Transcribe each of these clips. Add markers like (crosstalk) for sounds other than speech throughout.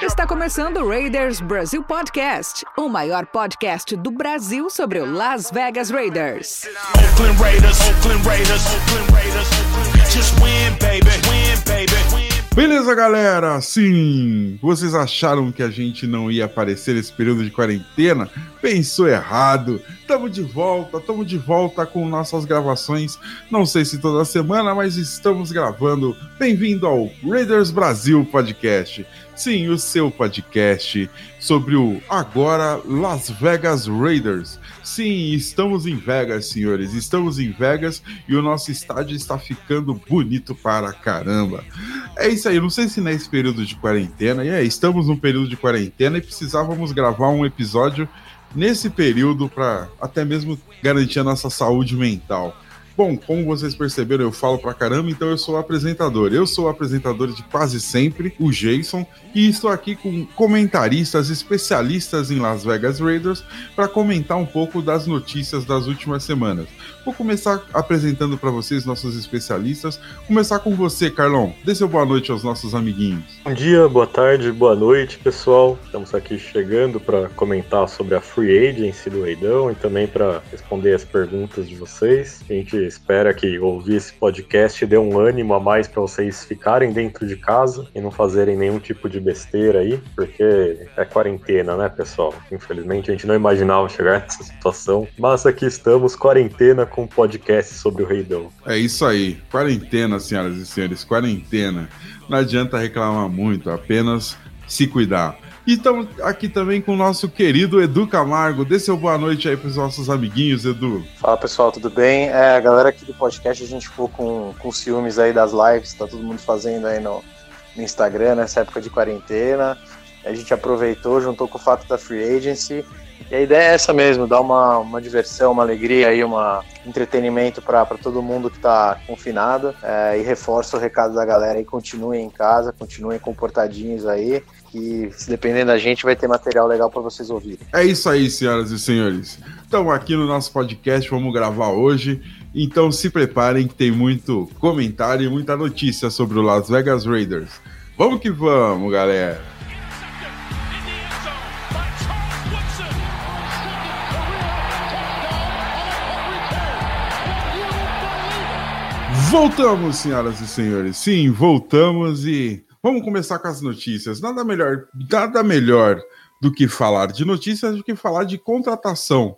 Está começando o Raiders Brasil Podcast, o maior podcast do Brasil sobre o Las Vegas Raiders. Oakland Raiders. Oakland Raiders. Oakland Raiders. Just win, baby. Win, baby. Beleza, galera? Sim, vocês acharam que a gente não ia aparecer nesse período de quarentena? Pensou errado. Tamo de volta, tamo de volta com nossas gravações. Não sei se toda semana, mas estamos gravando. Bem-vindo ao Raiders Brasil Podcast. Sim, o seu podcast sobre o agora Las Vegas Raiders. Sim, estamos em Vegas, senhores. Estamos em Vegas e o nosso estádio está ficando bonito para caramba. É isso aí, não sei se nesse período de quarentena, e é, estamos num período de quarentena e precisávamos gravar um episódio nesse período para até mesmo garantir a nossa saúde mental. Bom, como vocês perceberam, eu falo pra caramba, então eu sou o apresentador. Eu sou o apresentador de quase sempre, o Jason, e estou aqui com comentaristas especialistas em Las Vegas Raiders para comentar um pouco das notícias das últimas semanas. Vou começar apresentando para vocês nossos especialistas. Começar com você, Carlão. Dê seu boa noite aos nossos amiguinhos. Bom dia, boa tarde, boa noite, pessoal. Estamos aqui chegando para comentar sobre a Free Agency do Reidão e também para responder as perguntas de vocês. A gente espera que ouvir esse podcast dê um ânimo a mais para vocês ficarem dentro de casa e não fazerem nenhum tipo de besteira aí, porque é quarentena, né, pessoal? Infelizmente a gente não imaginava chegar nessa situação, mas aqui estamos, quarentena com um podcast sobre o Reidão. É isso aí. Quarentena, senhoras e senhores, quarentena. Não adianta reclamar muito, apenas se cuidar. E estamos aqui também com o nosso querido Edu Camargo. Dê seu boa noite aí para os nossos amiguinhos, Edu. Fala pessoal, tudo bem? É, a galera aqui do podcast, a gente ficou com, com ciúmes aí das lives, tá todo mundo fazendo aí no, no Instagram nessa época de quarentena. A gente aproveitou, juntou com o fato da Free Agency. E a ideia é essa mesmo, dar uma, uma diversão, uma alegria aí, um entretenimento para todo mundo que está confinado. É, e reforça o recado da galera aí, continuem em casa, continuem comportadinhos aí. Que se dependendo da gente, vai ter material legal para vocês ouvirem. É isso aí, senhoras e senhores. Então, aqui no nosso podcast, vamos gravar hoje. Então, se preparem que tem muito comentário e muita notícia sobre o Las Vegas Raiders. Vamos que vamos, galera. Voltamos, senhoras e senhores. Sim, voltamos e vamos começar com as notícias. Nada melhor, nada melhor do que falar de notícias do que falar de contratação.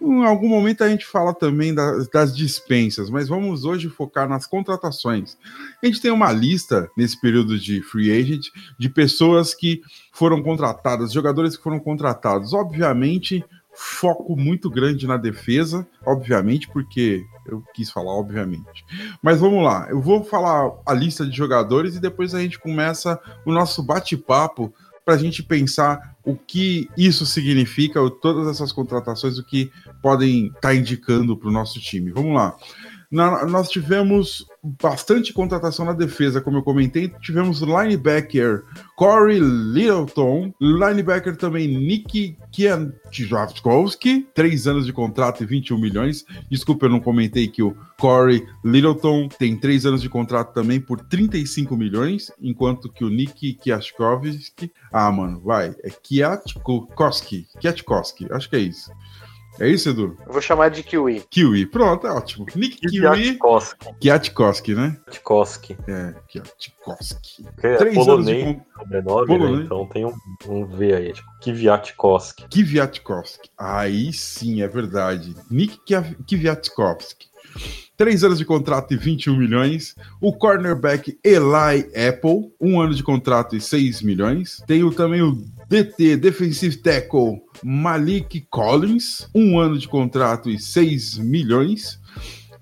Em algum momento a gente fala também da- das dispensas, mas vamos hoje focar nas contratações. A gente tem uma lista nesse período de free agent de pessoas que foram contratadas, jogadores que foram contratados. Obviamente, foco muito grande na defesa, obviamente, porque eu quis falar, obviamente. Mas vamos lá, eu vou falar a lista de jogadores e depois a gente começa o nosso bate-papo para a gente pensar o que isso significa, todas essas contratações, o que podem estar indicando para o nosso time. Vamos lá. Na- nós tivemos bastante contratação na defesa, como eu comentei. Tivemos linebacker Corey Littleton, linebacker também Nick Kiantkowski, três anos de contrato e 21 milhões. Desculpa, eu não comentei que o Corey Littleton tem três anos de contrato também por 35 milhões, enquanto que o Nick Kiatkowski, ah, mano, vai, é Kiatkowski, Kiatkowski, acho que é isso. É isso, Edu? Eu vou chamar de Kiwi. Kiwi, pronto, é ótimo. Nick Kiwi Kwiatkowski. Kiatkowski, né? Kwiatkowski. É, Kiatkowski. É Três anos de polonês, sobrenome, polonês. né? Então tem um, um V aí, tipo Kwiatkowski. Kiviatkowski. Aí sim, é verdade. Nick Kiviatkowski. Três anos de contrato e 21 milhões. O cornerback Eli Apple, um ano de contrato e 6 milhões. Tem também o DT, Defensive Tackle Malik Collins, um ano de contrato e 6 milhões.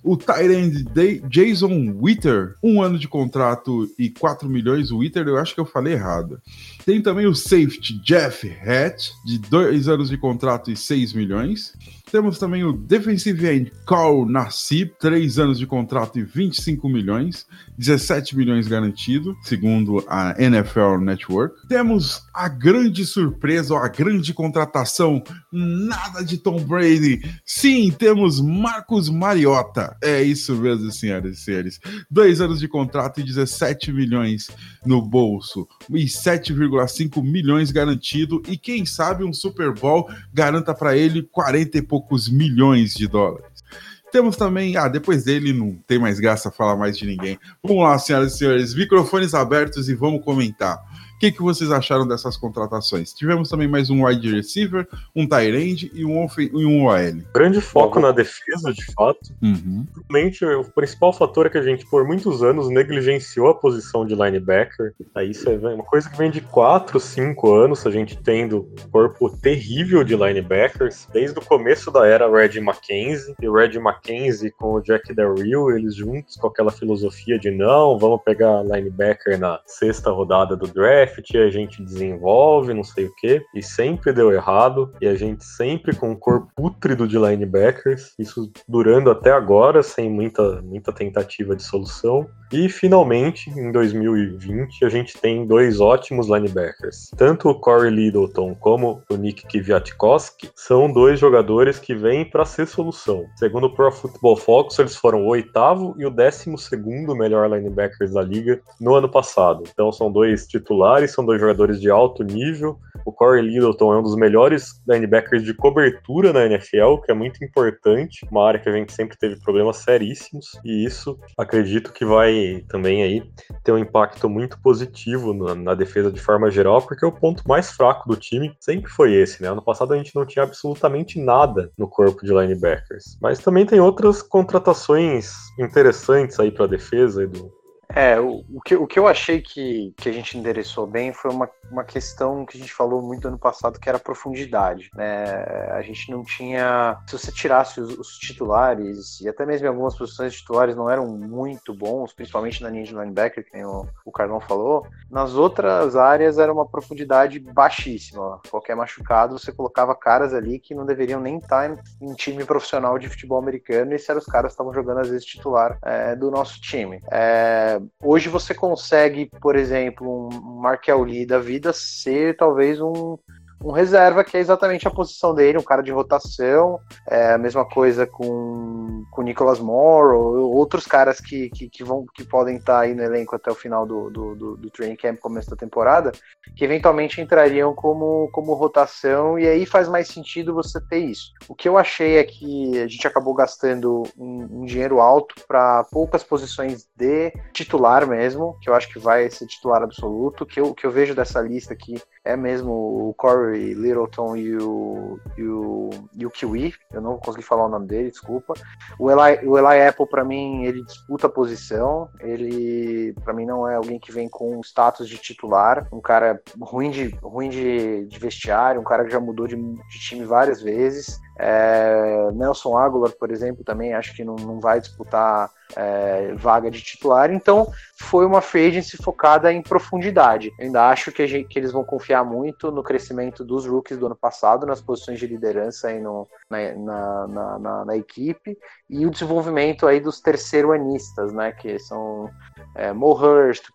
O Tyrande Jason Witter, um ano de contrato e 4 milhões. O Witter, eu acho que eu falei errado. Tem também o safety Jeff Hatt, de dois anos de contrato e 6 milhões. Temos também o defensive end Carl Nassib, 3 anos de contrato e 25 milhões, 17 milhões garantido, segundo a NFL Network. Temos a grande surpresa, a grande contratação, nada de Tom Brady. Sim, temos Marcos Mariota. É isso mesmo, senhoras e senhores. Dois anos de contrato e 17 milhões no bolso e 7,5 milhões garantido e quem sabe um Super Bowl garanta para ele 40 e poucos milhões de dólares. Temos também, ah, depois dele não tem mais graça falar mais de ninguém. Vamos lá, senhoras e senhores, microfones abertos e vamos comentar que, que vocês acharam dessas contratações? Tivemos também mais um wide receiver, um tight end e um, e um OL. Grande foco na defesa, de fato. Uhum. Realmente, o principal fator é que a gente, por muitos anos, negligenciou a posição de linebacker. Aí isso é uma coisa que vem de 4, 5 anos, a gente tendo um corpo terrível de linebackers. Desde o começo da era Red Mackenzie, e o Red Mackenzie com o Jack Del Rio, eles juntos com aquela filosofia de não, vamos pegar linebacker na sexta rodada do draft, draft, a gente desenvolve, não sei o que, e sempre deu errado, e a gente sempre com um corpo pútrido de linebackers, isso durando até agora, sem muita, muita tentativa de solução. E finalmente, em 2020, a gente tem dois ótimos linebackers. Tanto o Corey Littleton como o Nick Kwiatkowski são dois jogadores que vêm para ser solução. Segundo o Pro Football Focus, eles foram o oitavo e o décimo segundo melhor linebackers da liga no ano passado. Então são dois titulares, são dois jogadores de alto nível o Corey Littleton é um dos melhores linebackers de cobertura na NFL, que é muito importante, uma área que a gente sempre teve problemas seríssimos, e isso acredito que vai também aí ter um impacto muito positivo na, na defesa de forma geral, porque o ponto mais fraco do time sempre foi esse, né? Ano passado a gente não tinha absolutamente nada no corpo de linebackers. Mas também tem outras contratações interessantes aí para a defesa, do é, o, o, que, o que eu achei que, que a gente endereçou bem foi uma, uma questão que a gente falou muito ano passado, que era a profundidade. Né? A gente não tinha. Se você tirasse os, os, titulares, e até mesmo em algumas posições titulares não eram muito bons, principalmente na linha de linebacker, que o, o Carlão falou, nas outras áreas era uma profundidade baixíssima. Qualquer machucado, você colocava caras ali que não deveriam nem estar em, em time profissional de futebol americano, e esses eram os caras que estavam jogando, às vezes, titular é, do nosso time. É, hoje você consegue, por exemplo, um Markel Lee da vida ser talvez um, um reserva, que é exatamente a posição dele, um cara de rotação. É a mesma coisa com o Nicholas Moore, ou outros caras que, que, que, vão, que podem estar aí no elenco até o final do, do, do, do training camp, começo da temporada, que eventualmente entrariam como, como rotação, e aí faz mais sentido você ter isso. O que eu achei é que a gente acabou gastando um, um dinheiro alto para poucas posições de titular mesmo, que eu acho que vai ser titular absoluto, que eu, que eu vejo dessa lista aqui é mesmo o Corey Littleton e o, e o, e o Kiwi, eu não consegui falar o nome dele, desculpa. O Eli, o Eli Apple, para mim, ele disputa a posição, ele, para mim, não é alguém que vem com status de titular, um cara ruim de, ruim de, de vestiário, um cara que já mudou de, de time várias vezes. É, Nelson Aguilar, por exemplo, também acho que não, não vai disputar é, vaga de titular. Então, foi uma free agency focada em profundidade. Eu ainda acho que, gente, que, eles vão confiar muito no crescimento dos rookies do ano passado, nas posições de liderança aí no, na, na, na, na equipe, e o desenvolvimento aí dos terceiro-anistas, né, que são é,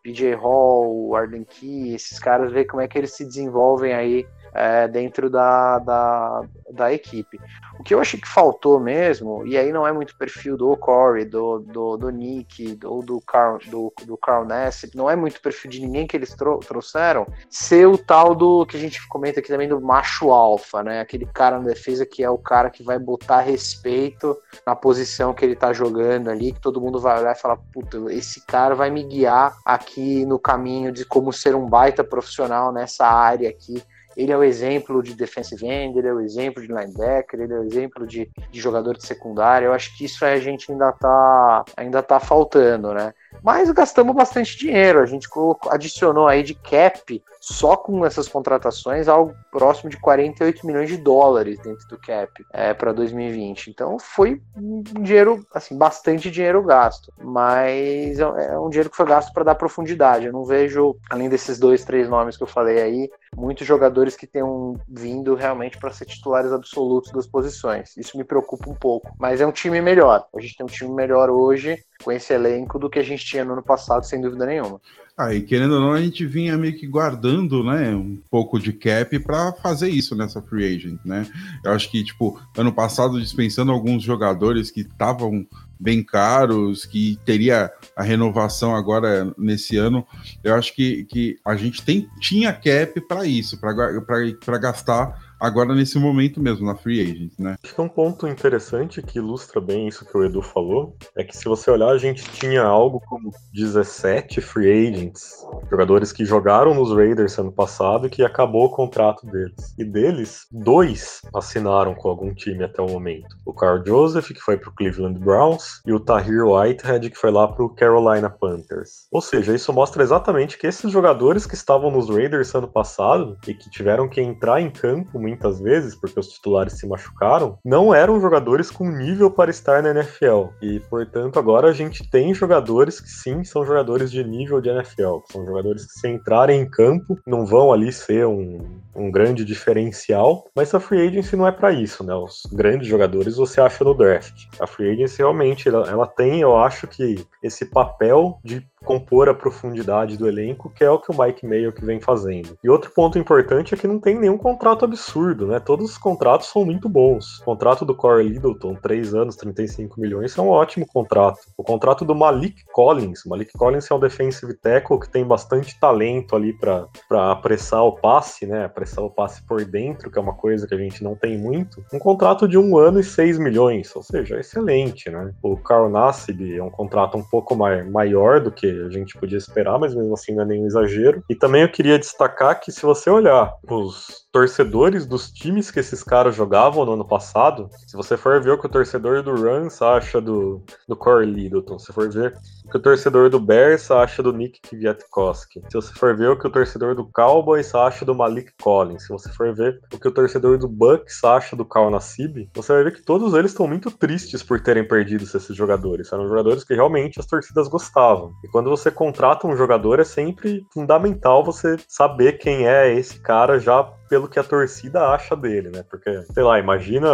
PJ Hall, Arden Key, esses caras, ver como é que eles se desenvolvem aí é, dentro da, da, da, equipe. O que eu achei que faltou mesmo, e aí não é muito perfil do Corey, do, do, do Nick, ou do Carl, do, do Carl Nassib, não é muito perfil de ninguém que eles trou trouxeram, ser o tal do que a gente comenta aqui também do macho alfa, né? Aquele cara na defesa que é o cara que vai botar respeito na posição que ele tá jogando ali, que todo mundo vai olhar e falar, puta, esse cara vai me guiar aqui no caminho de como ser um baita profissional nessa área aqui ele é o exemplo de defensive end, ele é o exemplo de linebacker, ele é o exemplo de, de jogador de secundária. Eu acho que isso a gente ainda tá, ainda tá faltando, né? Mas gastamos bastante dinheiro. A gente adicionou aí de cap, só com essas contratações, algo próximo de 48 milhões de dólares dentro do cap é, para 2020. Então foi um dinheiro, assim, bastante dinheiro gasto. Mas é, é um dinheiro que foi gasto para dar profundidade. Eu não vejo, além desses dois, três nomes que eu falei aí, muitos jogadores que tenham vindo realmente para ser titulares absolutos das posições. Isso me preocupa um pouco. Mas é um time melhor. A gente tem um time melhor hoje com esse elenco do que a gente tinha no ano passado, sem dúvida nenhuma. Ah, e querendo ou não, a gente vinha meio que guardando, né, um pouco de cap para fazer isso nessa free agent, né? Eu acho que, tipo, ano passado dispensando alguns jogadores que estavam bem caros, que teria a renovação agora nesse ano, eu acho que, que a gente tem, tinha cap para isso, para gastar agora nesse momento mesmo, na Free Agent, né? Acho que um ponto interessante que ilustra bem isso que o Edu falou é que se você olhar, a gente tinha algo como 17 Free Agents, jogadores que jogaram nos Raiders ano passado e que acabou o contrato deles. E deles, dois assinaram com algum time até o momento. O Carl Joseph, que foi pro Cleveland Browns, e o Tahir Whitehead, que foi lá pro Carolina Panthers. Ou seja, isso mostra exatamente que esses jogadores que estavam nos Raiders ano passado e que tiveram que entrar em campo muitas vezes, porque os titulares se machucaram, não eram jogadores com nível para estar na NFL. E, portanto, agora a gente tem jogadores que sim são jogadores de nível de NFL, são jogadores que, se entrarem em campo, não vão ali ser um, um grande diferencial, mas a free agency não é para isso, né? Os grandes jogadores você acha no draft. A free agency realmente ela, ela tem, eu acho que esse papel de compor a profundidade do elenco, que é o que o Mike Mayo que vem fazendo. E outro ponto importante é que não tem nenhum contrato absurdo, né? Todos os contratos são muito bons. O contrato do Corey Littleton, 3 anos, 35 milhões, é um ótimo contrato. O contrato do Malik Collins, Malik Collins é um defensive tackle que tem bastante talento ali para apressar o passe, né? Apressar o passe por dentro, que é uma coisa que a gente não tem muito. Um contrato de um ano e 6 milhões, ou seja, excelente, né? O Carl Nassib é um contrato um pouco mais, maior do que a gente podia esperar, mas mesmo assim não é nenhum exagero. E também eu queria destacar que se você olhar os torcedores dos times que esses caras jogavam no ano passado, se você for ver o que o torcedor do Rams acha do, do Corey Littleton, se for ver o que o torcedor do Bears acha do Nick Kwiatkowski, se você for ver o que o torcedor do Cowboys acha do Malik Collins, se você for ver o que o torcedor do Bucks acha do Cal Nassib, você vai ver que todos eles estão muito tristes por terem perdido esses jogadores. Eram jogadores que realmente as torcidas gostavam. E quando você contrata um jogador, é sempre fundamental você saber quem é esse cara já pelo que a torcida acha dele, né? Porque, sei lá, imagina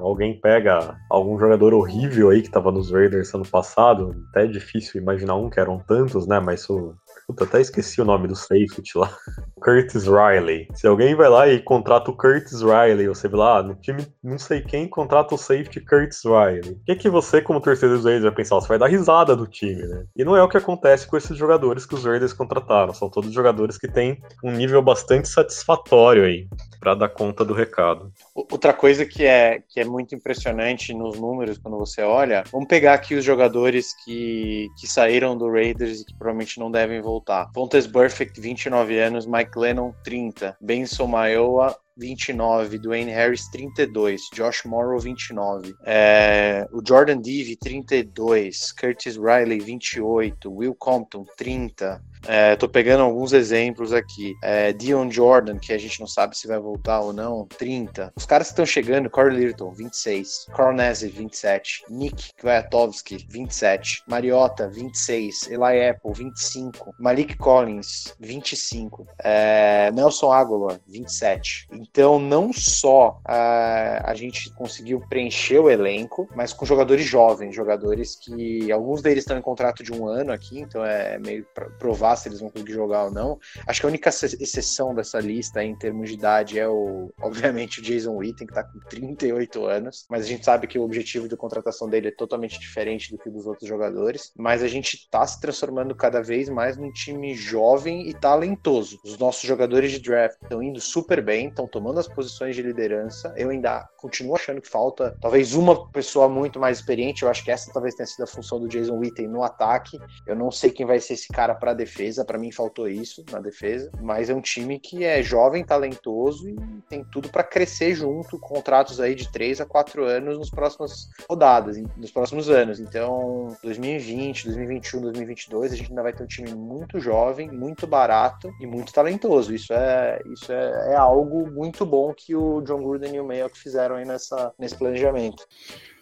alguém pega algum jogador horrível aí que tava nos Raiders ano passado, até é difícil imaginar um que eram tantos, né? Mas o Puta, até esqueci o nome do safety lá. (laughs) Curtis Riley. Se alguém vai lá e contrata o Curtis Riley, você vê lá, no time não sei quem contrata o safety Curtis Riley. O que, que você, como torcedor dos Raiders, vai pensar? Você vai dar risada do time, né? E não é o que acontece com esses jogadores que os Raiders contrataram. São todos jogadores que têm um nível bastante satisfatório aí para dar conta do recado. Outra coisa que é, que é muito impressionante nos números quando você olha, vamos pegar aqui os jogadores que, que saíram do Raiders e que provavelmente não devem voltar. Fontes Perfect, 29 anos, Mike Lennon, 30, Benson Maioa, 29, Dwayne Harris 32, Josh Morrow 29, é, o Jordan Deave 32, Curtis Riley 28, Will Compton 30, é, tô pegando alguns exemplos aqui. É, Dion Jordan, que a gente não sabe se vai voltar ou não, 30. Os caras que estão chegando, Corey Littleton, 26. Cornese, 27. Nick Kwiatkowski, 27. Mariota, 26. Eli Apple, 25. Malik Collins, 25. É, Nelson Aguilar, 27. Então, não só a, a gente conseguiu preencher o elenco, mas com jogadores jovens, jogadores que alguns deles estão em contrato de um ano aqui, então é meio provável se eles vão conseguir jogar ou não. Acho que a única exceção dessa lista em termos de idade é o, (laughs) obviamente, o Jason Witten, que tá com 38 anos, mas a gente sabe que o objetivo da contratação dele é totalmente diferente do que dos outros jogadores. Mas a gente tá se transformando cada vez mais num time jovem e talentoso. Os nossos jogadores de draft estão indo super bem, estão tomando as posições de liderança. Eu ainda continuo achando que falta talvez uma pessoa muito mais experiente. Eu acho que essa talvez tenha sido a função do Jason Witten no ataque. Eu não sei quem vai ser esse cara para defesa. Para mim faltou isso na defesa. Mas é um time que é jovem, talentoso e tem tudo para crescer junto. Contratos aí de 3 a 4 anos nos próximas rodadas, nos próximos anos. Então, 2020, 2021, 2022, a gente ainda vai ter um time muito jovem, muito barato e muito talentoso. Isso é, isso é, é algo muito bom que o John Gruden e o Mayock fizeram aí nessa, nesse planejamento.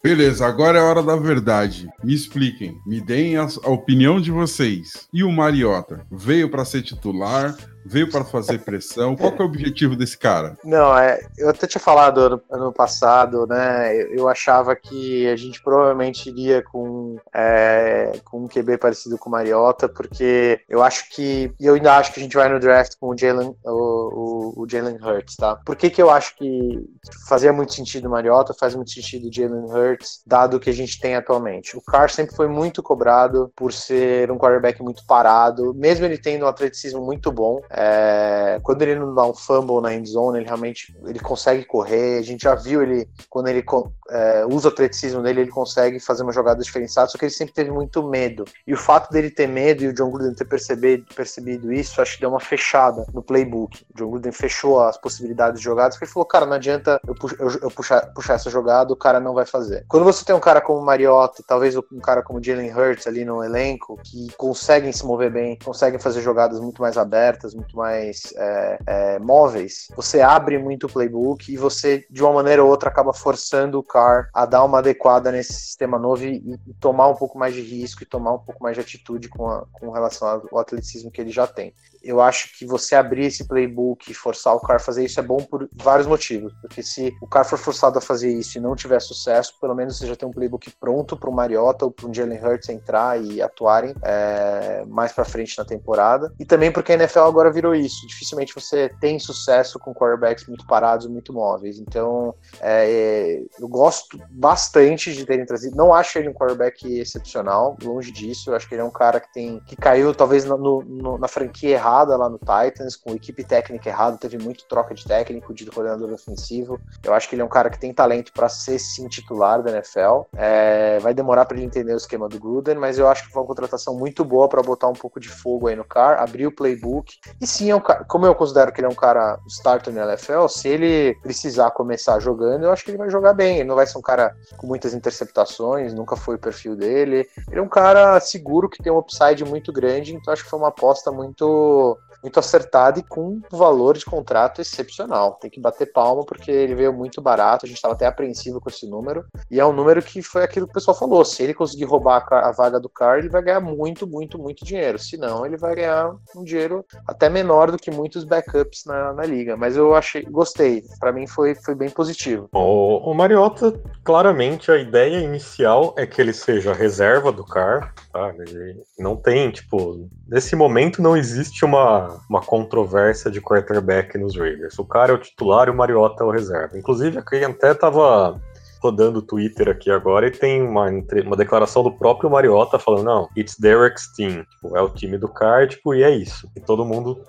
Beleza, agora é a hora da verdade. Me expliquem, me deem a, a opinião de vocês. E o Mariota veio para ser titular? Veio para fazer pressão? Qual é o objetivo desse cara? Não, é, eu até tinha falado ano, ano passado, né? Eu, eu, achava que a gente provavelmente iria com, é, com um QB parecido com o Mariota, porque eu acho que. E eu ainda acho que a gente vai no draft com o Jalen o, o, o Jalen Hurts, tá? Por que, que eu acho que fazia muito sentido o Mariota, faz muito sentido o Jalen Hurts, dado o que a gente tem atualmente? O Carr sempre foi muito cobrado por ser um quarterback muito parado, mesmo ele tendo um atleticismo muito bom. É, quando ele não dá um fumble na end zone, ele realmente ele consegue correr. A gente já viu ele, quando ele é, usa o atleticismo dele, ele consegue fazer uma jogada diferenciada, só que ele sempre teve muito medo. E o fato dele ter medo e o John Gruden ter percebido, percebido isso, acho que deu uma fechada no playbook. O John Gruden fechou as possibilidades de jogadas, porque ele falou, cara, não adianta eu, eu, eu puxar, puxar essa jogada, o cara não vai fazer. Quando você tem um cara como Mariota, talvez um cara como Jalen Hurts ali no elenco, que conseguem se mover bem, conseguem fazer jogadas muito mais abertas, muito mais é, é, móveis, você abre muito o playbook e você, de uma maneira ou outra, acaba forçando o Carr a dar uma adequada nesse sistema novo e, e tomar um pouco mais de risco e tomar um pouco mais de atitude com, a, com relação ao atleticismo que ele já tem eu acho que você abrir esse playbook e forçar o cara a fazer isso é bom por vários motivos. Porque se o cara for forçado a fazer isso e não tiver sucesso, pelo menos você já tem um playbook pronto para o Mariota ou para o Jalen Hurts entrar e atuarem é, mais para frente na temporada. E também porque a NFL agora virou isso. Dificilmente você tem sucesso com quarterbacks muito parados, muito móveis. Então, é, eu gosto bastante de terem trazido. Não acho ele um quarterback excepcional, longe disso. Eu acho que ele é um cara que tem que caiu talvez no, no, na franquia errada errada lá no Titans, com equipe técnica errada, teve muito troca de técnico, de coordenador ofensivo. Eu acho que ele é um cara que tem talento para ser sim titular da NFL. É, vai demorar para ele entender o esquema do Gruden, mas eu acho que foi uma contratação muito boa para botar um pouco de fogo aí no car, abrir o playbook. E sim, é um cara, como eu considero que ele é um cara starter na NFL, se ele precisar começar jogando, eu acho que ele vai jogar bem. Ele não vai ser um cara com muitas interceptações, nunca foi o perfil dele. Ele é um cara seguro que tem um upside muito grande, então acho que foi uma aposta muito muito acertado e com um valor de contrato excepcional. Tem que bater palma porque ele veio muito barato, a gente estava até apreensivo com esse número. E é um número que foi aquilo que o pessoal falou: se ele conseguir roubar a, vaga do Car, ele vai ganhar muito, muito, muito dinheiro. Se não, ele vai ganhar um dinheiro até menor do que muitos backups na, na liga. Mas eu achei, gostei. Para mim foi, foi bem positivo. O, o Mariota, claramente, a ideia inicial é que ele seja reserva do Car. Tá? Ele não tem, tipo, nesse momento não existe uma, uma controvérsia de quarterback nos Raiders. O cara é o titular e o Mariota é o reserva. Inclusive, aqui até tava rodando o Twitter aqui agora e tem uma, uma declaração do próprio Mariota falando, não, it's Derek's team. Tipo, é o time do cara, tipo, e é isso. E todo mundo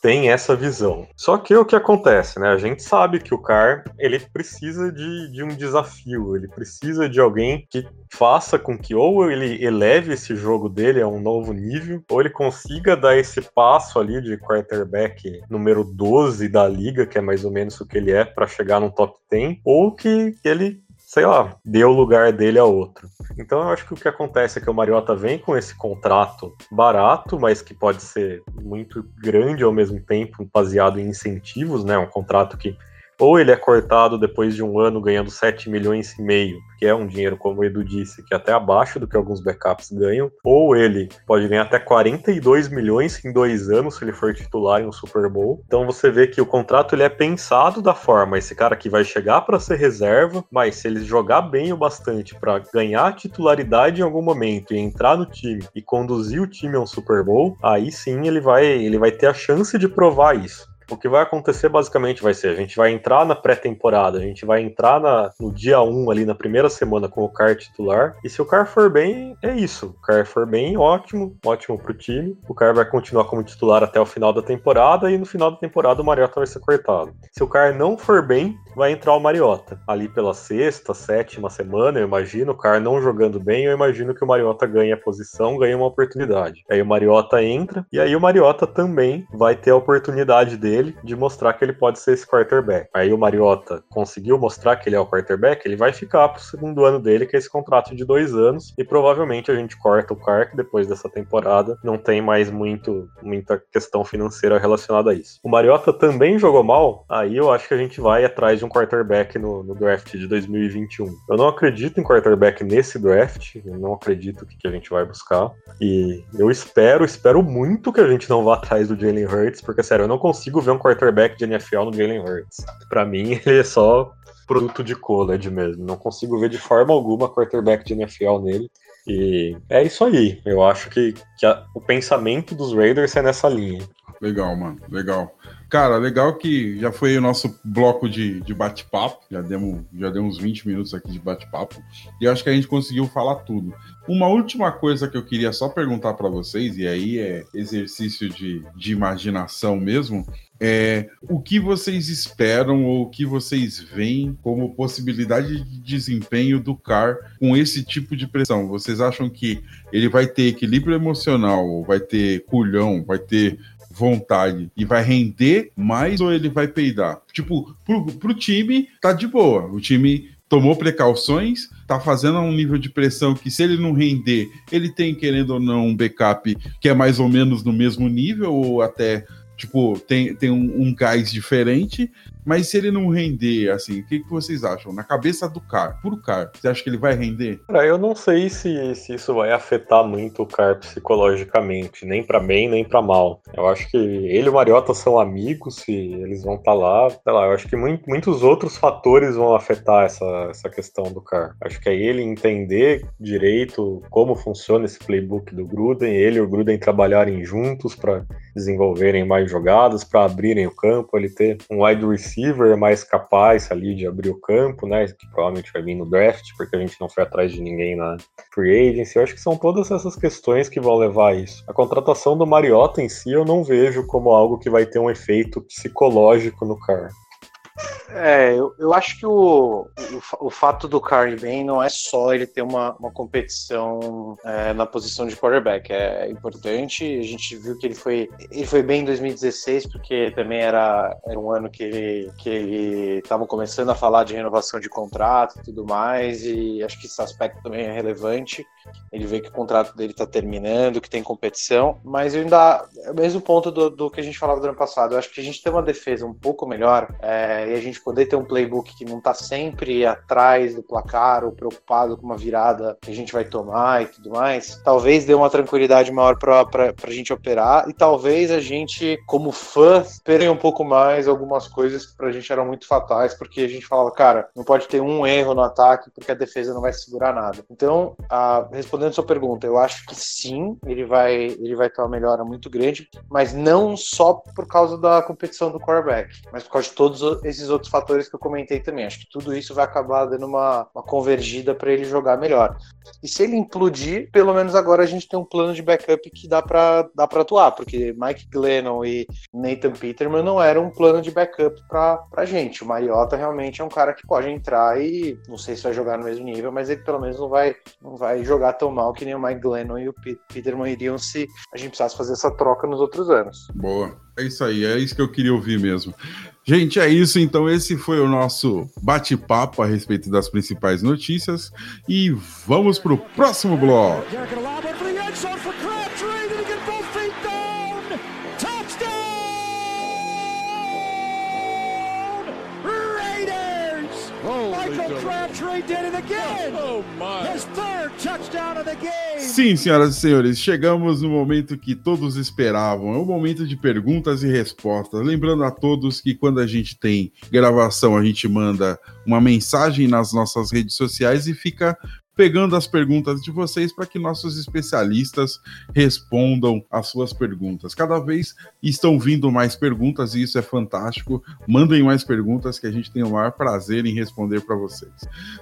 tem essa visão. Só que o que acontece, né? A gente sabe que o Car ele precisa de, de um desafio, ele precisa de alguém que faça com que ou ele eleve esse jogo dele a um novo nível, ou ele consiga dar esse passo ali de quarterback número 12 da liga, que é mais ou menos o que ele é, para chegar no top 10, ou que ele sei lá, deu o lugar dele a outro. Então eu acho que o que acontece é que o Mariota vem com esse contrato barato, mas que pode ser muito grande ao mesmo tempo, baseado em incentivos, né? Um contrato que ou ele é cortado depois de um ano ganhando 7 milhões e meio, que é um dinheiro, como o Edu disse, que é até abaixo do que alguns backups ganham, ou ele pode ganhar até 42 milhões em dois anos se ele for titular em um Super Bowl. Então você vê que o contrato ele é pensado da forma, esse cara que vai chegar para ser reserva, mas se ele jogar bem o bastante para ganhar titularidade em algum momento e entrar no time e conduzir o time a um Super Bowl, aí sim ele vai, ele vai ter a chance de provar isso. O que vai acontecer basicamente vai ser: a gente vai entrar na pré-temporada, a gente vai entrar na, no dia 1 ali na primeira semana com o Car titular. E se o Car for bem, é isso. O Car for bem, ótimo, ótimo pro time. O Car vai continuar como titular até o final da temporada e no final da temporada o Mariota vai ser cortado. Se o Car não for bem, vai entrar o Mariota. Ali pela sexta, sétima semana, eu imagino, o Car não jogando bem, eu imagino que o Mariota ganha a posição, ganha uma oportunidade. Aí o Mariota entra e aí o Mariota também vai ter a oportunidade dele de mostrar que ele pode ser esse quarterback. Aí o Mariota conseguiu mostrar que ele é o quarterback, ele vai ficar pro segundo ano dele, que é esse contrato de dois anos, e provavelmente a gente corta o que depois dessa temporada não tem mais muito, muita questão financeira relacionada a isso. O Mariota também jogou mal, aí eu acho que a gente vai atrás de um quarterback no, no draft de 2021. Eu não acredito em quarterback nesse draft, eu não acredito que, que a gente vai buscar, e eu espero, espero muito que a gente não vá atrás do Jalen Hurts, porque sério, eu não consigo ver um quarterback de NFL no Jalen Hurts. Para mim, (laughs) ele é só produto de college mesmo. Não consigo ver de forma alguma quarterback de NFL nele. E é isso aí. Eu acho que, que a, o pensamento dos Raiders é nessa linha. Legal, mano. Legal. Cara, legal que já foi o nosso bloco de, de bate-papo. Já demos, já demos uns 20 minutos aqui de bate-papo. E acho que a gente conseguiu falar tudo. Uma última coisa que eu queria só perguntar para vocês, e aí é exercício de, de imaginação mesmo, é o que vocês esperam ou o que vocês veem como possibilidade de desempenho do CAR com esse tipo de pressão? Vocês acham que ele vai ter equilíbrio emocional, vai ter culhão, vai ter vontade e vai render mais ou ele vai peidar? Tipo, pro, pro time tá de boa. O time tomou precauções, tá fazendo um nível de pressão que se ele não render, ele tem, querendo ou não, um backup que é mais ou menos no mesmo nível ou até tipo, tem, tem um, um, gás diferente, mas se ele não render, assim, o que, que vocês acham? Na cabeça do Car, puro Car, você acha que ele vai render? Cara, eu não sei se, se isso vai afetar muito o Car psicologicamente, nem para bem, nem para mal. Eu acho que ele e o Mariota são amigos e eles vão estar tá lá, sei lá, eu acho que muito, muitos outros fatores vão afetar essa, essa questão do Car. Acho que é ele entender direito como funciona esse playbook do Gruden, ele e o Gruden trabalharem juntos para desenvolverem mais jogadas, para abrirem o campo, ele ter um wide receiver receiver mais capaz ali de abrir o campo, né? Que provavelmente vai vir no draft, porque a gente não foi atrás de ninguém na free agency. Eu acho que são todas essas questões que vão levar a isso. A contratação do Mariota em si eu não vejo como algo que vai ter um efeito psicológico no cara. É, eu, eu acho que o, o, o, fato do Carly bem não é só ele ter uma, uma competição é, na posição de quarterback. É importante. A gente viu que ele foi, ele foi bem em 2016, porque também era, era um ano que ele que ele começando a falar de renovação de contrato e tudo mais. E acho que esse aspecto também é relevante. Ele vê que o contrato dele está terminando, que tem competição. Mas eu ainda. É o mesmo ponto do, do que a gente falava do ano passado. Eu acho que a gente tem uma defesa um pouco melhor. É, e a gente poder ter um playbook que não está sempre atrás do placar ou preocupado com uma virada que a gente vai tomar e tudo mais, talvez dê uma tranquilidade maior para a gente operar e talvez a gente, como fã, espere um pouco mais algumas coisas que para a gente eram muito fatais, porque a gente falava, cara, não pode ter um erro no ataque porque a defesa não vai segurar nada. Então, a, respondendo a sua pergunta, eu acho que sim, ele vai, ele vai ter uma melhora muito grande, mas não só por causa da competição do quarterback, mas por causa de todos esses outros fatores que eu comentei também. Acho que tudo isso vai acabar dando uma, uma convergida para ele jogar melhor. E se ele implodir, pelo menos agora a gente tem um plano de backup que dá para dá atuar, porque Mike Glennon e Nathan Peterman não eram um plano de backup para pra gente. O Mariota realmente é um cara que pode entrar e não sei se vai jogar no mesmo nível, mas ele pelo menos não vai, não vai jogar tão mal que nem o Mike Glennon e o Peterman iriam se a gente precisasse fazer essa troca nos outros anos. Boa. É isso aí, é isso que eu queria ouvir mesmo. Gente, é isso. Então, esse foi o nosso bate-papo a respeito das principais notícias. E vamos para o próximo bloco. Sim, senhoras e senhores, chegamos no momento que todos esperavam. É o momento de perguntas e respostas. Lembrando a todos que quando a gente tem gravação, a gente manda uma mensagem nas nossas redes sociais e fica pegando as perguntas de vocês para que nossos especialistas respondam as suas perguntas. Cada vez estão vindo mais perguntas e isso é fantástico. Mandem mais perguntas que a gente tem o maior prazer em responder para vocês.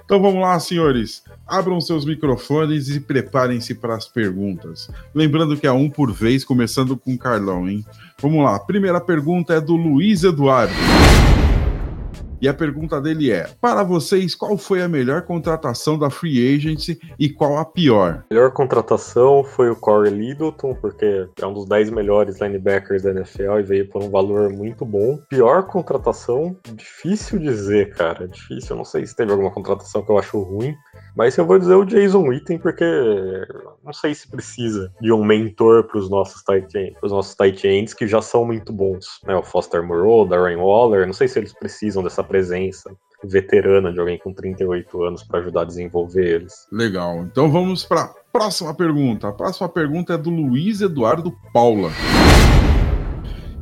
Então vamos lá, senhores. Abram seus microfones e preparem-se para as perguntas. Lembrando que é um por vez, começando com o Carlão, hein? Vamos lá. Primeira pergunta é do Luiz Eduardo. E a pergunta dele é: para vocês, qual foi a melhor contratação da Free Agency e qual a pior? A melhor contratação foi o Corey Littleton, porque é um dos 10 melhores linebackers da NFL e veio por um valor muito bom. Pior contratação, difícil dizer, cara. Difícil. Eu não sei se teve alguma contratação que eu acho ruim. Mas eu vou dizer o Jason Witten porque não sei se precisa de um mentor para os nossos tight ends, os nossos tight ends que já são muito bons, né? O Foster Moreau, Darren Waller, não sei se eles precisam dessa presença veterana de alguém com 38 anos para ajudar a desenvolver eles. Legal. Então vamos para a próxima pergunta. A próxima pergunta é do Luiz Eduardo Paula.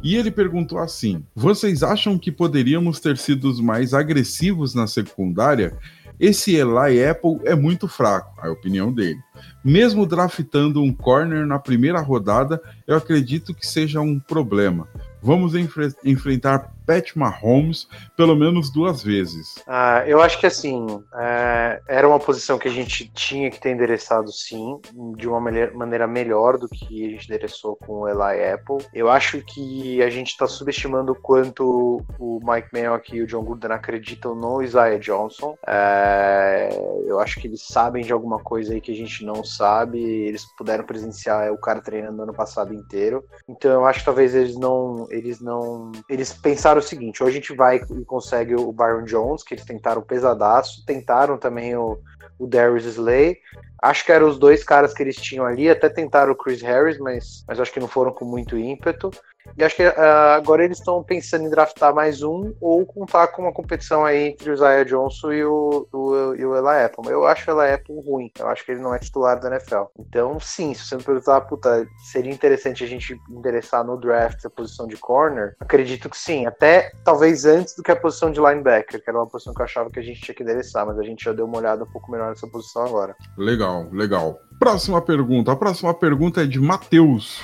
E ele perguntou assim: Vocês acham que poderíamos ter sido mais agressivos na secundária? Esse Eli Apple é muito fraco, a opinião dele. Mesmo draftando um corner na primeira rodada, eu acredito que seja um problema. Vamos enfre enfrentar Pat Mahomes pelo menos duas vezes. Ah, eu acho que assim, é, era uma posição que a gente tinha que ter endereçado sim, de uma maneira melhor do que a gente endereçou com o Eli Apple. Eu acho que a gente está subestimando o quanto o Mike Mayock e o John Gruden acreditam no Isaiah Johnson. É, eu acho que eles sabem de alguma coisa aí que a gente não sabe. Eles puderam presenciar o cara treinando ano passado inteiro. Então eu acho que talvez eles não, eles não, eles pensaram o seguinte: ou a gente vai e consegue o Byron Jones, que eles tentaram pesadaço, tentaram também o, o Darius Slay. Acho que eram os dois caras que eles tinham ali, até tentaram o Chris Harris, mas, mas acho que não foram com muito ímpeto. E acho que uh, agora eles estão pensando em draftar mais um ou contar com uma competição aí entre o Zaya Johnson e o, o, e o Eli Apple. Eu acho o Eli Apple ruim. Eu acho que ele não é titular da NFL. Então, sim, se você me perguntar, puta, seria interessante a gente endereçar no draft a posição de corner, acredito que sim. Até talvez antes do que a posição de linebacker, que era uma posição que eu achava que a gente tinha que endereçar, mas a gente já deu uma olhada um pouco melhor nessa posição agora. Legal, legal. Próxima pergunta. A próxima pergunta é de Matheus.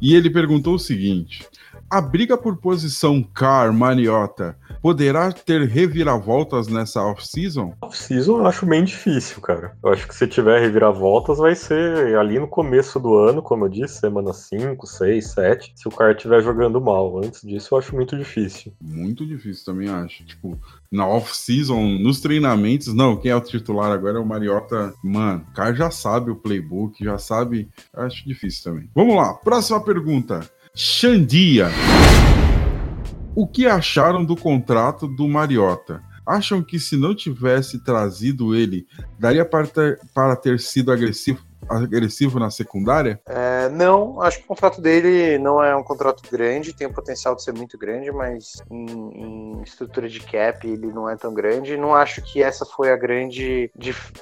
E ele perguntou o seguinte: a briga por posição Car Mariota poderá ter reviravoltas nessa off-season? Off-season eu acho bem difícil, cara. Eu acho que se tiver reviravoltas vai ser ali no começo do ano, como eu disse, semana 5, 6, 7, se o cara estiver jogando mal. Antes disso eu acho muito difícil. Muito difícil também acho. Tipo, na off-season, nos treinamentos, não, quem é o titular agora é o Mariota. Mano, o cara já sabe o playbook, já sabe. Acho difícil também. Vamos lá, próxima pergunta. Xandia. O que acharam do contrato do Mariota? Acham que se não tivesse trazido ele, daria para ter, para ter sido agressivo agressivo na secundária? É, não, acho que o contrato dele não é um contrato grande, tem o potencial de ser muito grande, mas em, em estrutura de cap ele não é tão grande. Não acho que essa foi a grande,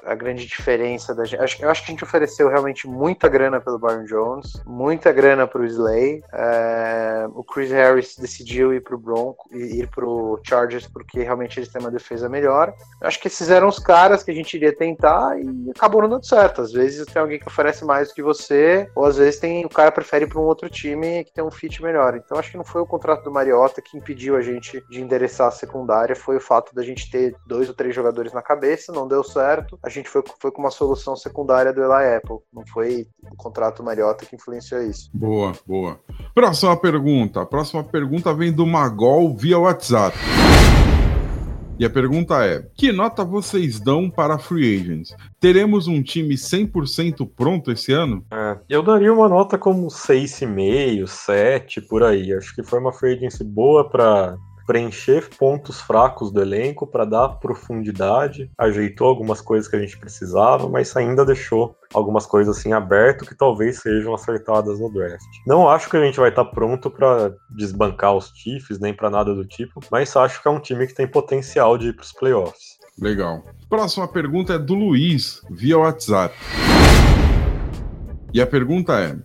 a grande diferença da gente. Acho, eu acho que a gente ofereceu realmente muita grana pelo Byron Jones, muita grana para o Slay. É, o Chris Harris decidiu ir para o Bronco, ir para o Chargers porque realmente eles têm uma defesa melhor. Eu acho que esses eram os caras que a gente iria tentar e acabou não dando certo. Às vezes tem alguém que oferece mais do que você, ou às vezes tem o cara prefere para um outro time que tem um fit melhor. Então acho que não foi o contrato do Mariota que impediu a gente de endereçar a secundária, foi o fato da gente ter dois ou três jogadores na cabeça, não deu certo. A gente foi, foi com uma solução secundária do Eli Apple, não foi o contrato do Mariota que influenciou isso. Boa, boa. Próxima pergunta. A próxima pergunta vem do Magol via WhatsApp. E a pergunta é: que nota vocês dão para free agents? Teremos um time 100% pronto esse ano? É, eu daria uma nota como 6,5, 7 por aí. Acho que foi uma free agency boa para preencher pontos fracos do elenco para dar profundidade, ajeitou algumas coisas que a gente precisava, mas ainda deixou algumas coisas assim aberto que talvez sejam acertadas no draft. Não acho que a gente vai estar tá pronto para desbancar os Chiefs nem para nada do tipo, mas acho que é um time que tem potencial de ir para os playoffs. Legal. Próxima pergunta é do Luiz, via WhatsApp. E a pergunta é: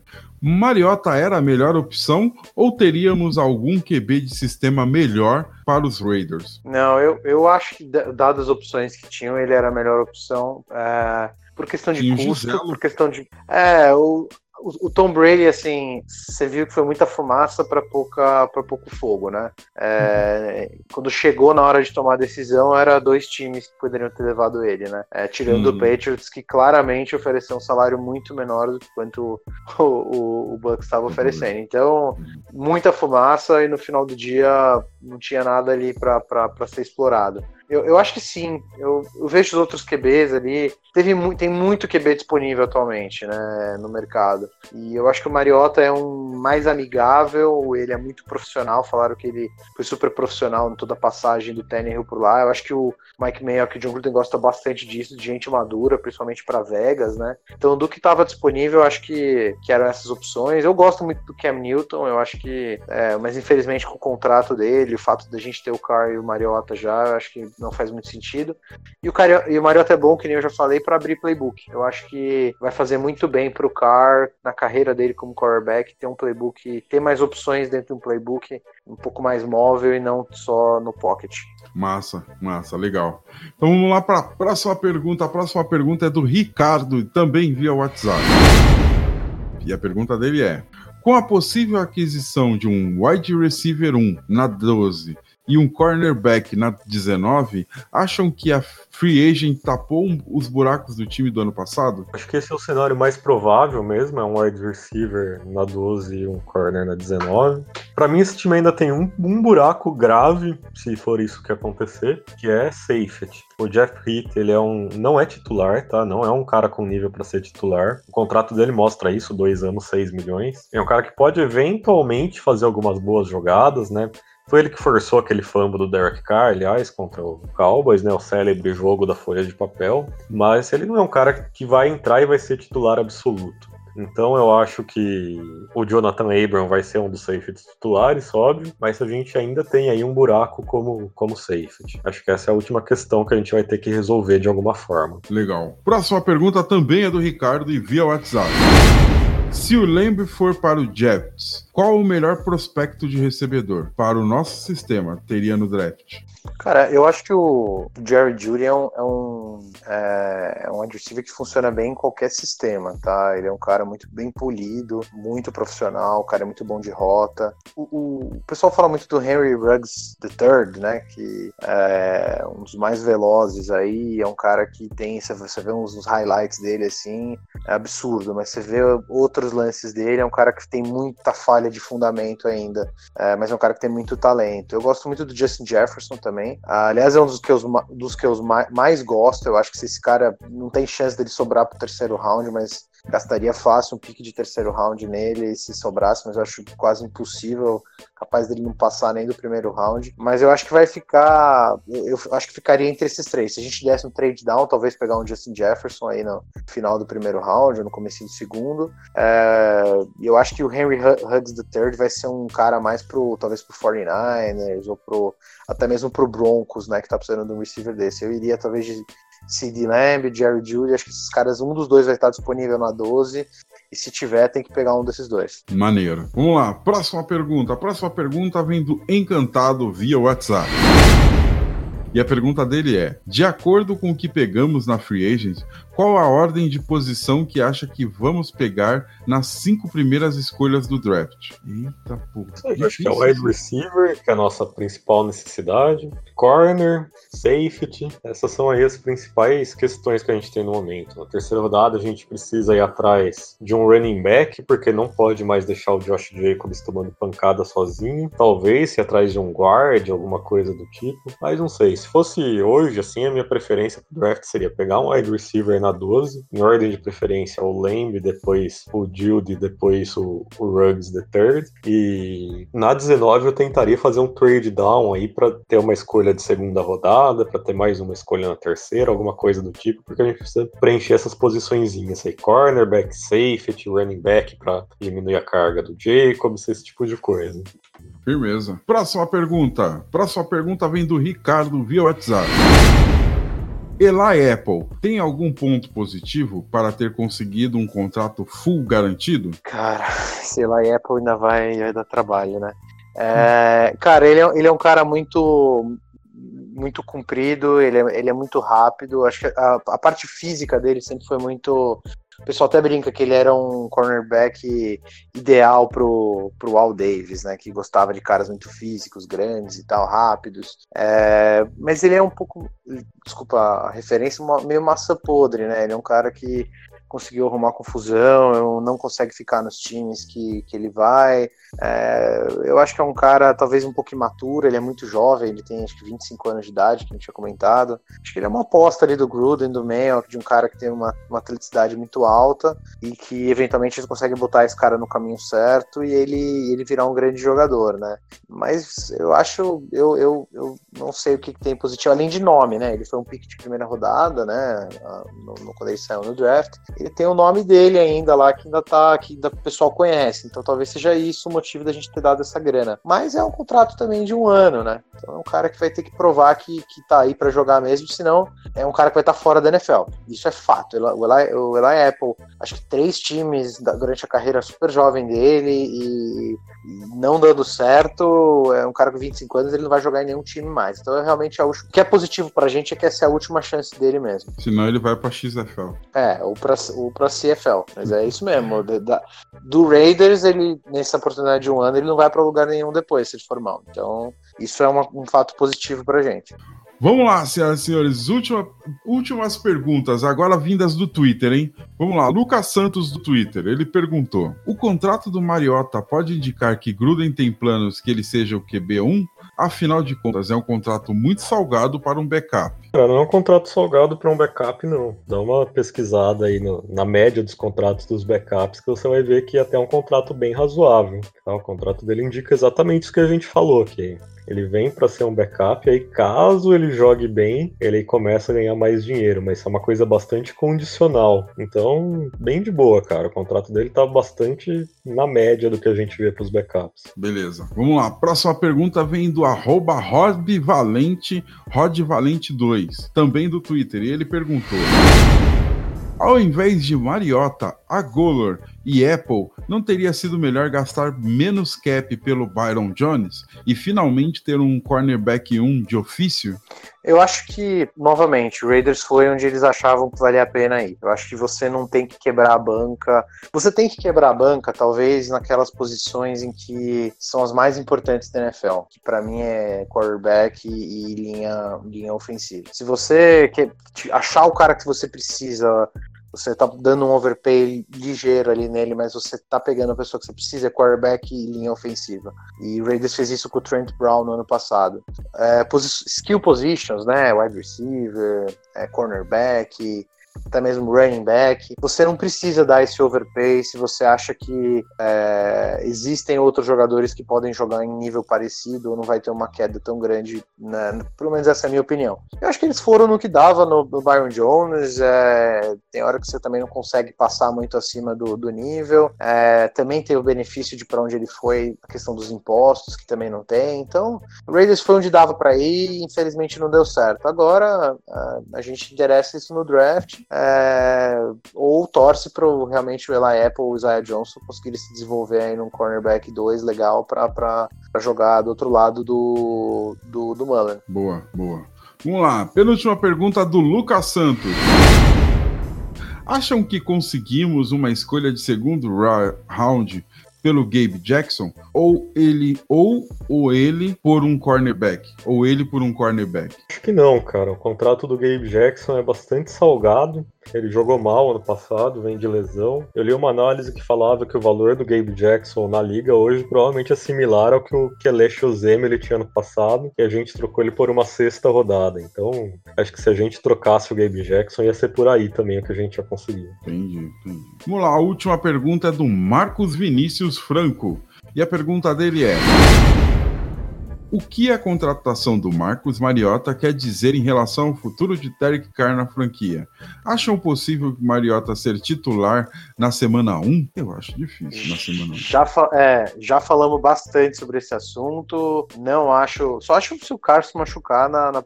Mariota era a melhor opção ou teríamos algum QB de sistema melhor para os Raiders? Não, eu, eu acho que, dadas as opções que tinham, ele era a melhor opção. É, por questão de custo, por questão de. É, o, o, Tom Brady, assim, você viu que foi muita fumaça para pouca para pouco fogo, né? É, uhum. Quando chegou na hora de tomar a decisão, era dois times que poderiam ter levado ele, né? É, tirando uhum. o Patriots, que claramente ofereceu um salário muito menor do que quanto o, o, o Bucks estava uhum. oferecendo. Então, muita fumaça e no final do dia não tinha nada ali para ser explorado. Eu, eu acho que sim. Eu, eu, vejo os outros QBs ali. Teve, tem muito QB disponível atualmente né, no mercado. E eu acho que o Mariota é um mais amigável, ele é muito profissional. Falaram que ele foi super profissional em toda a passagem do Tannehill por lá. Eu acho que o Mike Mayock e o John Gruden gostam bastante disso, de gente madura, principalmente para Vegas, né? Então, do que estava disponível, acho que, que eram essas opções. Eu gosto muito do Cam Newton, eu acho que. É, mas infelizmente com o contrato dele, o fato da gente ter o Carr e o Mariota já, eu acho que não faz muito sentido. E o, Car... e o Mariota é bom, que nem eu já falei, para abrir playbook. Eu acho que vai fazer muito bem para o Carr, na carreira dele como quarterback, ter um playbook, ter mais opções dentro de um playbook, um pouco mais móvel e não só no pocket. Massa, massa, legal. Então vamos lá para a próxima pergunta. A próxima pergunta é do Ricardo, também via WhatsApp. E a pergunta dele é: com a possível aquisição de um wide receiver 1 na 12 e um cornerback na 19, acham que a free agent tapou os buracos do time do ano passado? Acho que esse é o cenário mais provável mesmo, é um wide receiver na 12 e um corner na 19. Para mim esse time ainda tem um, um, buraco grave, se for isso que acontecer, que é safety. O Jeff Heath, ele é um não é titular, tá? Não é um cara com nível para ser titular. O contrato dele mostra isso, dois anos, 6 milhões. É um cara que pode eventualmente fazer algumas boas jogadas, né? Foi ele que forçou aquele fumble do Derek Carr, aliás, contra o Cowboys, né? O célebre jogo da folha de papel. Mas ele não é um cara que vai entrar e vai ser titular absoluto. Então eu acho que o Jonathan Abram vai ser um dos safeties titulares, óbvio, mas a gente ainda tem aí um buraco como, como safety. Acho que essa é a última questão que a gente vai ter que resolver de alguma forma. Legal. Próxima pergunta também é do Ricardo e via WhatsApp. Se o Lamb for para o Jets, qual o melhor prospecto de recebedor para o nosso sistema teria no draft? Cara, eu acho que o Jerry Judy é um, é um, é, é um adversário que funciona bem em qualquer sistema, tá? Ele é um cara muito bem polido, muito profissional, o cara é muito bom de rota. O, o, o pessoal fala muito do Henry Ruggs III, né? Que é um dos mais velozes aí, é um cara que tem, você vê uns, uns highlights dele assim, é absurdo, mas você vê outros lances dele, é um cara que tem muita falha de fundamento ainda, é, mas é um cara que tem muito talento. Eu gosto muito do Justin Jefferson também também. Aliás, é um dos que eu, dos que eu mais gosto. Eu acho que se esse cara não tem chance dele sobrar pro terceiro round, mas gastaria fácil um pique de terceiro round nele se sobrasse, mas eu acho quase impossível, capaz dele não passar nem do primeiro round. Mas eu acho que vai ficar, eu acho que ficaria entre esses três. Se a gente desse um trade down, talvez pegar um Justin Jefferson aí no final do primeiro round, ou no começo do segundo. É, eu acho que o Henry Huggs III vai ser um cara mais pro, talvez pro 49ers, ou pro, até mesmo pro Broncos, né, que tá precisando de um receiver desse. Eu iria talvez de CD Lamb, Jerry Judy, acho que esses caras, um dos dois vai estar disponível na 12. E se tiver, tem que pegar um desses dois. Maneiro. Vamos lá, próxima pergunta. A próxima pergunta vem do Encantado via WhatsApp. E a pergunta dele é: de acordo com o que pegamos na Free Agent, qual a ordem de posição que acha que vamos pegar nas cinco primeiras escolhas do draft? Eita porra. acho que é o wide receiver, que é a nossa principal necessidade. Corner, safety. Essas são aí as principais questões que a gente tem no momento. Na terceira rodada, a gente precisa ir atrás de um running back, porque não pode mais deixar o Josh Jacobs tomando pancada sozinho. Talvez ir atrás de um guard, alguma coisa do tipo. Mas não sei. Se fosse hoje, assim, a minha preferência pro draft seria pegar um wide receiver na 12, em ordem de preferência o Lamb, depois o Jude, depois o, o Ruggs the third. E na 19 eu tentaria fazer um trade down aí para ter uma escolha de segunda rodada, para ter mais uma escolha na terceira, alguma coisa do tipo, porque a gente precisa preencher essas posiçõezinhas aí, cornerback, safety, running back para diminuir a carga do Jacobs, esse tipo de coisa. Firmeza. Próxima pergunta. Próxima pergunta vem do Ricardo via WhatsApp. Eli Apple tem algum ponto positivo para ter conseguido um contrato full garantido? Cara, (laughs) sei lá, Apple ainda vai, vai dar trabalho, né? É, cara, ele é, ele é um cara muito muito comprido, ele é, ele é muito rápido. Acho que a, a parte física dele sempre foi muito o pessoal até brinca que ele era um cornerback ideal pro, pro Al Davis, né? Que gostava de caras muito físicos, grandes e tal, rápidos. É, mas ele é um pouco, desculpa a referência, meio massa podre, né? Ele é um cara que conseguiu arrumar confusão, não consegue ficar nos times que, que ele vai. É, eu acho que é um cara talvez um pouco imaturo, ele é muito jovem, ele tem acho que 25 anos de idade, que a gente tinha comentado. Acho que ele é uma aposta ali do Gruden, do Mayo, de um cara que tem uma, uma atleticidade muito alta e que eventualmente eles conseguem botar esse cara no caminho certo e ele, ele virar um grande jogador, né? Mas eu acho, eu, eu, eu não sei o que, tem positivo, além de nome, né? Ele foi um pick de primeira rodada, né? No, no, quando ele saiu no draft tem o nome dele ainda lá, que ainda tá, que ainda o pessoal conhece. Então talvez seja isso o motivo da gente ter dado essa grana. Mas é um contrato também de um ano, né? Então é um cara que vai ter que provar que, que tá aí para jogar mesmo, senão é um cara que vai estar tá fora da NFL. Isso é fato. O Eli, o Eli Apple, acho que três times durante a carreira super jovem dele e, e, não dando certo, é um cara com 25 anos, ele não vai jogar em nenhum time mais. então é realmente a última. O que é positivo pra gente é que essa é a última chance dele mesmo. Senão ele vai pra XFL. É, ou pra, ou pra CFL. Mas é isso mesmo. Da, do Raiders, ele, nessa oportunidade de um ano, ele não vai para lugar nenhum depois, se ele for mal. Então, isso é uma, um fato positivo pra gente. Vamos lá, senhoras e senhores. Última, últimas perguntas, agora vindas do Twitter, hein? Vamos lá. Lucas Santos do Twitter. Ele perguntou: O contrato do Mariota pode indicar que Gruden tem planos que ele seja o QB1? Afinal de contas, é um contrato muito salgado para um backup. Cara, não é contrato salgado para um backup, não. Dá uma pesquisada aí no, na média dos contratos dos backups, que você vai ver que até é um contrato bem razoável. Tá? O contrato dele indica exatamente isso que a gente falou, que ele vem para ser um backup, e aí caso ele jogue bem, ele começa a ganhar mais dinheiro, mas é uma coisa bastante condicional. Então, bem de boa, cara. O contrato dele tá bastante na média do que a gente vê para os backups. Beleza. Vamos lá. Próxima pergunta vem do arroba Rod Valente, Rod Valente 2 também do Twitter, e ele perguntou: Ao invés de Mariota, a Golor e Apple, não teria sido melhor gastar menos cap pelo Byron Jones e finalmente ter um cornerback 1 de ofício? Eu acho que, novamente, o Raiders foi onde eles achavam que valia a pena ir. Eu acho que você não tem que quebrar a banca. Você tem que quebrar a banca, talvez, naquelas posições em que são as mais importantes da NFL, que para mim é quarterback e linha, linha ofensiva. Se você quer achar o cara que você precisa você tá dando um overpay ligeiro ali nele, mas você tá pegando a pessoa que você precisa, é quarterback e linha ofensiva. E o Raiders fez isso com o Trent Brown no ano passado. É, posi skill positions, né? Wide receiver, é, cornerback, até mesmo running back. Você não precisa dar esse overpay se você acha que é, existem outros jogadores que podem jogar em nível parecido ou não vai ter uma queda tão grande, né? pelo menos essa é a minha opinião. Eu acho que eles foram no que dava no, no Byron Jones, é, tem hora que você também não consegue passar muito acima do, do nível, é, também tem o benefício de para onde ele foi, a questão dos impostos, que também não tem, então o Raiders foi onde dava para ir e infelizmente não deu certo. Agora a, a gente interessa isso no draft, é, ou torce para realmente o Eli Apple ou o Isaiah Johnson conseguirem se desenvolver aí num cornerback 2 legal para jogar do outro lado do, do, do Mullen. Boa, boa. Vamos lá, penúltima pergunta do Lucas Santos. Acham que conseguimos uma escolha de segundo round pelo Gabe Jackson ou ele ou ou ele por um cornerback ou ele por um cornerback? Acho que não, cara. O contrato do Gabe Jackson é bastante salgado. Ele jogou mal ano passado, vem de lesão. Eu li uma análise que falava que o valor do Gabe Jackson na liga hoje provavelmente é similar ao que o Kelesh Ozeme ele tinha ano passado, e a gente trocou ele por uma sexta rodada. Então, acho que se a gente trocasse o Gabe Jackson, ia ser por aí também o que a gente ia conseguir. Entendi, entendi. Vamos lá, a última pergunta é do Marcos Vinícius Franco. E a pergunta dele é: o que a contratação do Marcos Mariota quer dizer em relação ao futuro de Derek Carr na franquia? Acham possível Mariota ser titular na semana 1? Eu acho difícil na semana 1. Já, é, já falamos bastante sobre esse assunto. Não acho. Só acho se o Carlos se machucar na, na,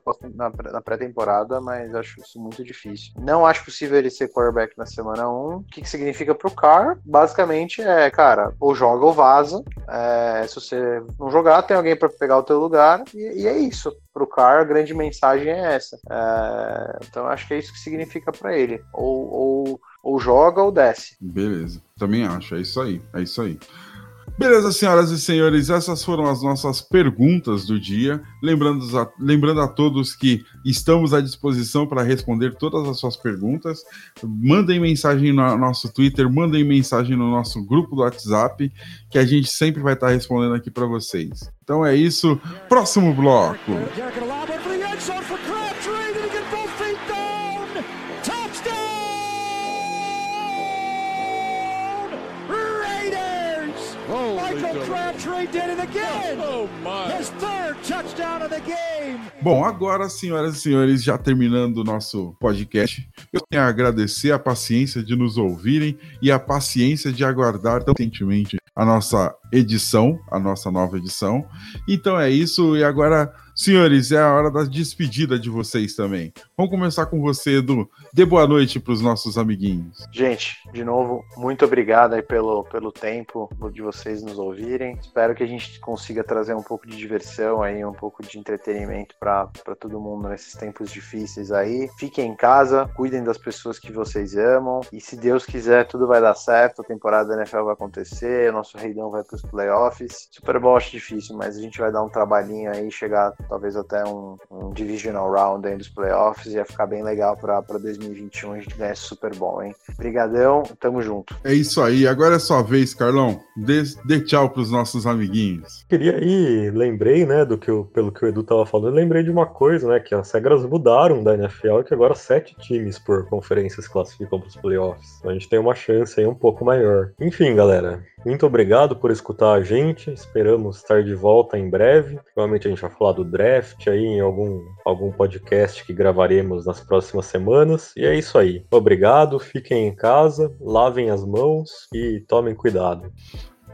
na, pré-temporada, mas acho isso muito difícil. Não acho possível ele ser quarterback na semana 1. O que, que significa pro Car? Basicamente é, cara, ou joga ou vaza. É, se você não jogar, tem alguém para pegar o teu lugar. E, e, é isso. Pro Car, a grande mensagem é essa. É, então acho que é isso que significa para ele. Ou, ou, ou joga ou desce. Beleza. Também acho. É isso aí. É isso aí. Beleza, senhoras e senhores, essas foram as nossas perguntas do dia. Lembrando a, lembrando a todos que estamos à disposição para responder todas as suas perguntas. Mandem mensagem no nosso Twitter, mandem mensagem no nosso grupo do WhatsApp, que a gente sempre vai estar respondendo aqui para vocês. Então é isso. Próximo bloco. Bom, agora, senhoras e senhores, já terminando o nosso podcast, eu tenho a agradecer a paciência de nos ouvirem e a paciência de aguardar tão pacientemente a nossa edição, a nossa nova edição. Então é isso, e agora Senhores, é a hora da despedida de vocês também. Vamos começar com você, Edu. Dê boa noite para os nossos amiguinhos. Gente, de novo, muito obrigado aí pelo, pelo tempo de vocês nos ouvirem. Espero que a gente consiga trazer um pouco de diversão aí, um pouco de entretenimento para todo mundo nesses tempos difíceis aí. Fiquem em casa, cuidem das pessoas que vocês amam e se Deus quiser, tudo vai dar certo. A temporada da NFL vai acontecer, o nosso reidão vai para os playoffs. Super Bowl acho difícil, mas a gente vai dar um trabalhinho aí, chegar talvez até um, um divisional round aí dos playoffs, ia ficar bem legal para 2021 a gente ganhar esse Super Bowl, hein? Obrigadão, tamo junto. É isso aí, agora é sua vez, Carlão. Dê, dê tchau pros nossos amiguinhos. Queria aí, lembrei, né, do que eu, pelo que o Edu tava falando, lembrei de uma coisa, né, que as regras mudaram da NFL, que agora sete times por conferência se classificam pros playoffs. Então a gente tem uma chance aí um pouco maior. Enfim, galera, muito obrigado por escutar a gente. Esperamos estar de volta em breve. Provavelmente a gente vai falar do draft aí em algum, algum podcast que gravaremos nas próximas semanas. E é isso aí. Obrigado, fiquem em casa, lavem as mãos e tomem cuidado.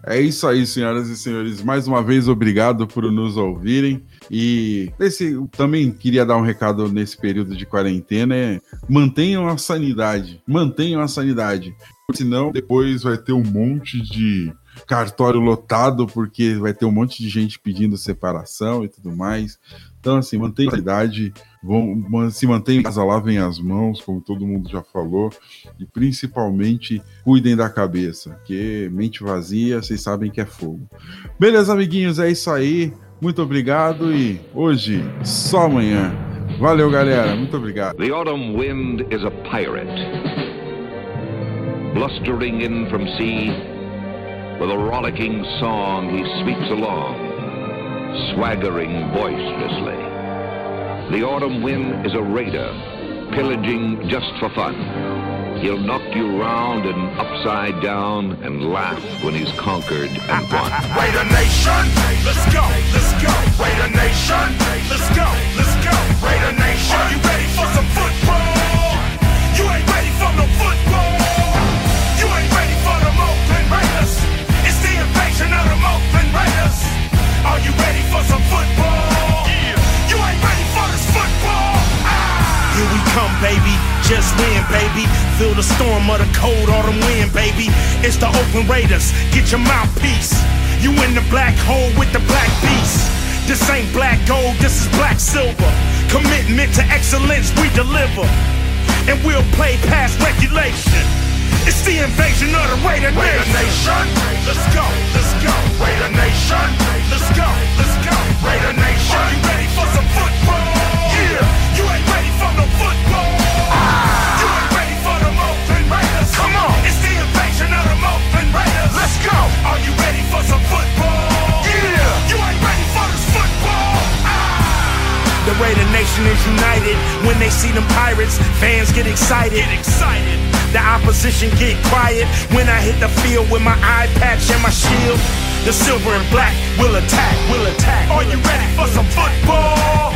É isso aí, senhoras e senhores. Mais uma vez, obrigado por nos ouvirem. E esse, também queria dar um recado nesse período de quarentena: é mantenham a sanidade. Mantenham a sanidade. Senão, depois vai ter um monte de cartório lotado, porque vai ter um monte de gente pedindo separação e tudo mais. Então, assim, mantenha a idade, vão, se mantenha em casa, lavem as mãos, como todo mundo já falou, e principalmente cuidem da cabeça, porque mente vazia, vocês sabem que é fogo. Beleza, amiguinhos, é isso aí. Muito obrigado e hoje, só amanhã. Valeu, galera. Muito obrigado. The autumn wind is a pirate. Blustering in from sea. With a rollicking song he sweeps along, swaggering boisterously. The autumn wind is a raider, pillaging just for fun. He'll knock you round and upside down and laugh when he's conquered and won. (laughs) Raider Nation, let's go, let's go. Raider Nation, let's go, let's go. Raider Nation, are you ready for some football? You ain't ready for no football. You ain't ready for the Oakland Raiders. It's the invasion of the Oakland Raiders. Are you ready for some football? Come, baby. Just win, baby. Feel the storm of the cold autumn wind, baby. It's the Oakland Raiders. Get your mouthpiece. You in the black hole with the black beast. This ain't black gold, this is black silver. Commitment to excellence, we deliver. And we'll play past regulation. It's the invasion of the Raider Nation. Raider Nation. Let's go, let's go. Raider Nation. Let's go, let's go. Raider Nation. Are you ready for some football? United when they see them pirates. Fans get excited. Get excited. The opposition get quiet when I hit the field with my eye patch and my shield. The silver and black will attack, will attack. Are you ready for some football?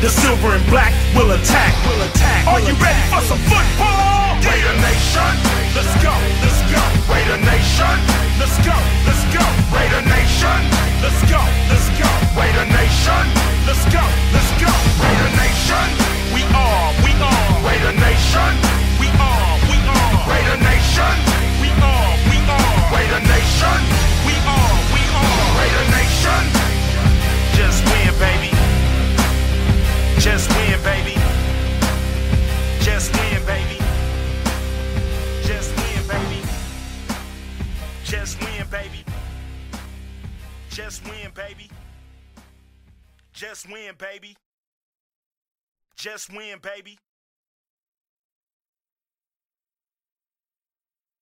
The silver and black will attack, will attack. Are you ready for some football? Raider Nation. Let's go, let's go. Raider Nation. Let's go, let's go. Raider Nation. Let's go, let's go. Raider Nation. Let's go, let's go. Raider Nation. We are, we are. Raider Nation. We are, we are. Raider Nation. We are, we are. Raider Nation. We are, we are. Raider Nation. Just win, baby. Just win, baby. Just win, baby. Just win, baby. Just win, baby. Just win, baby.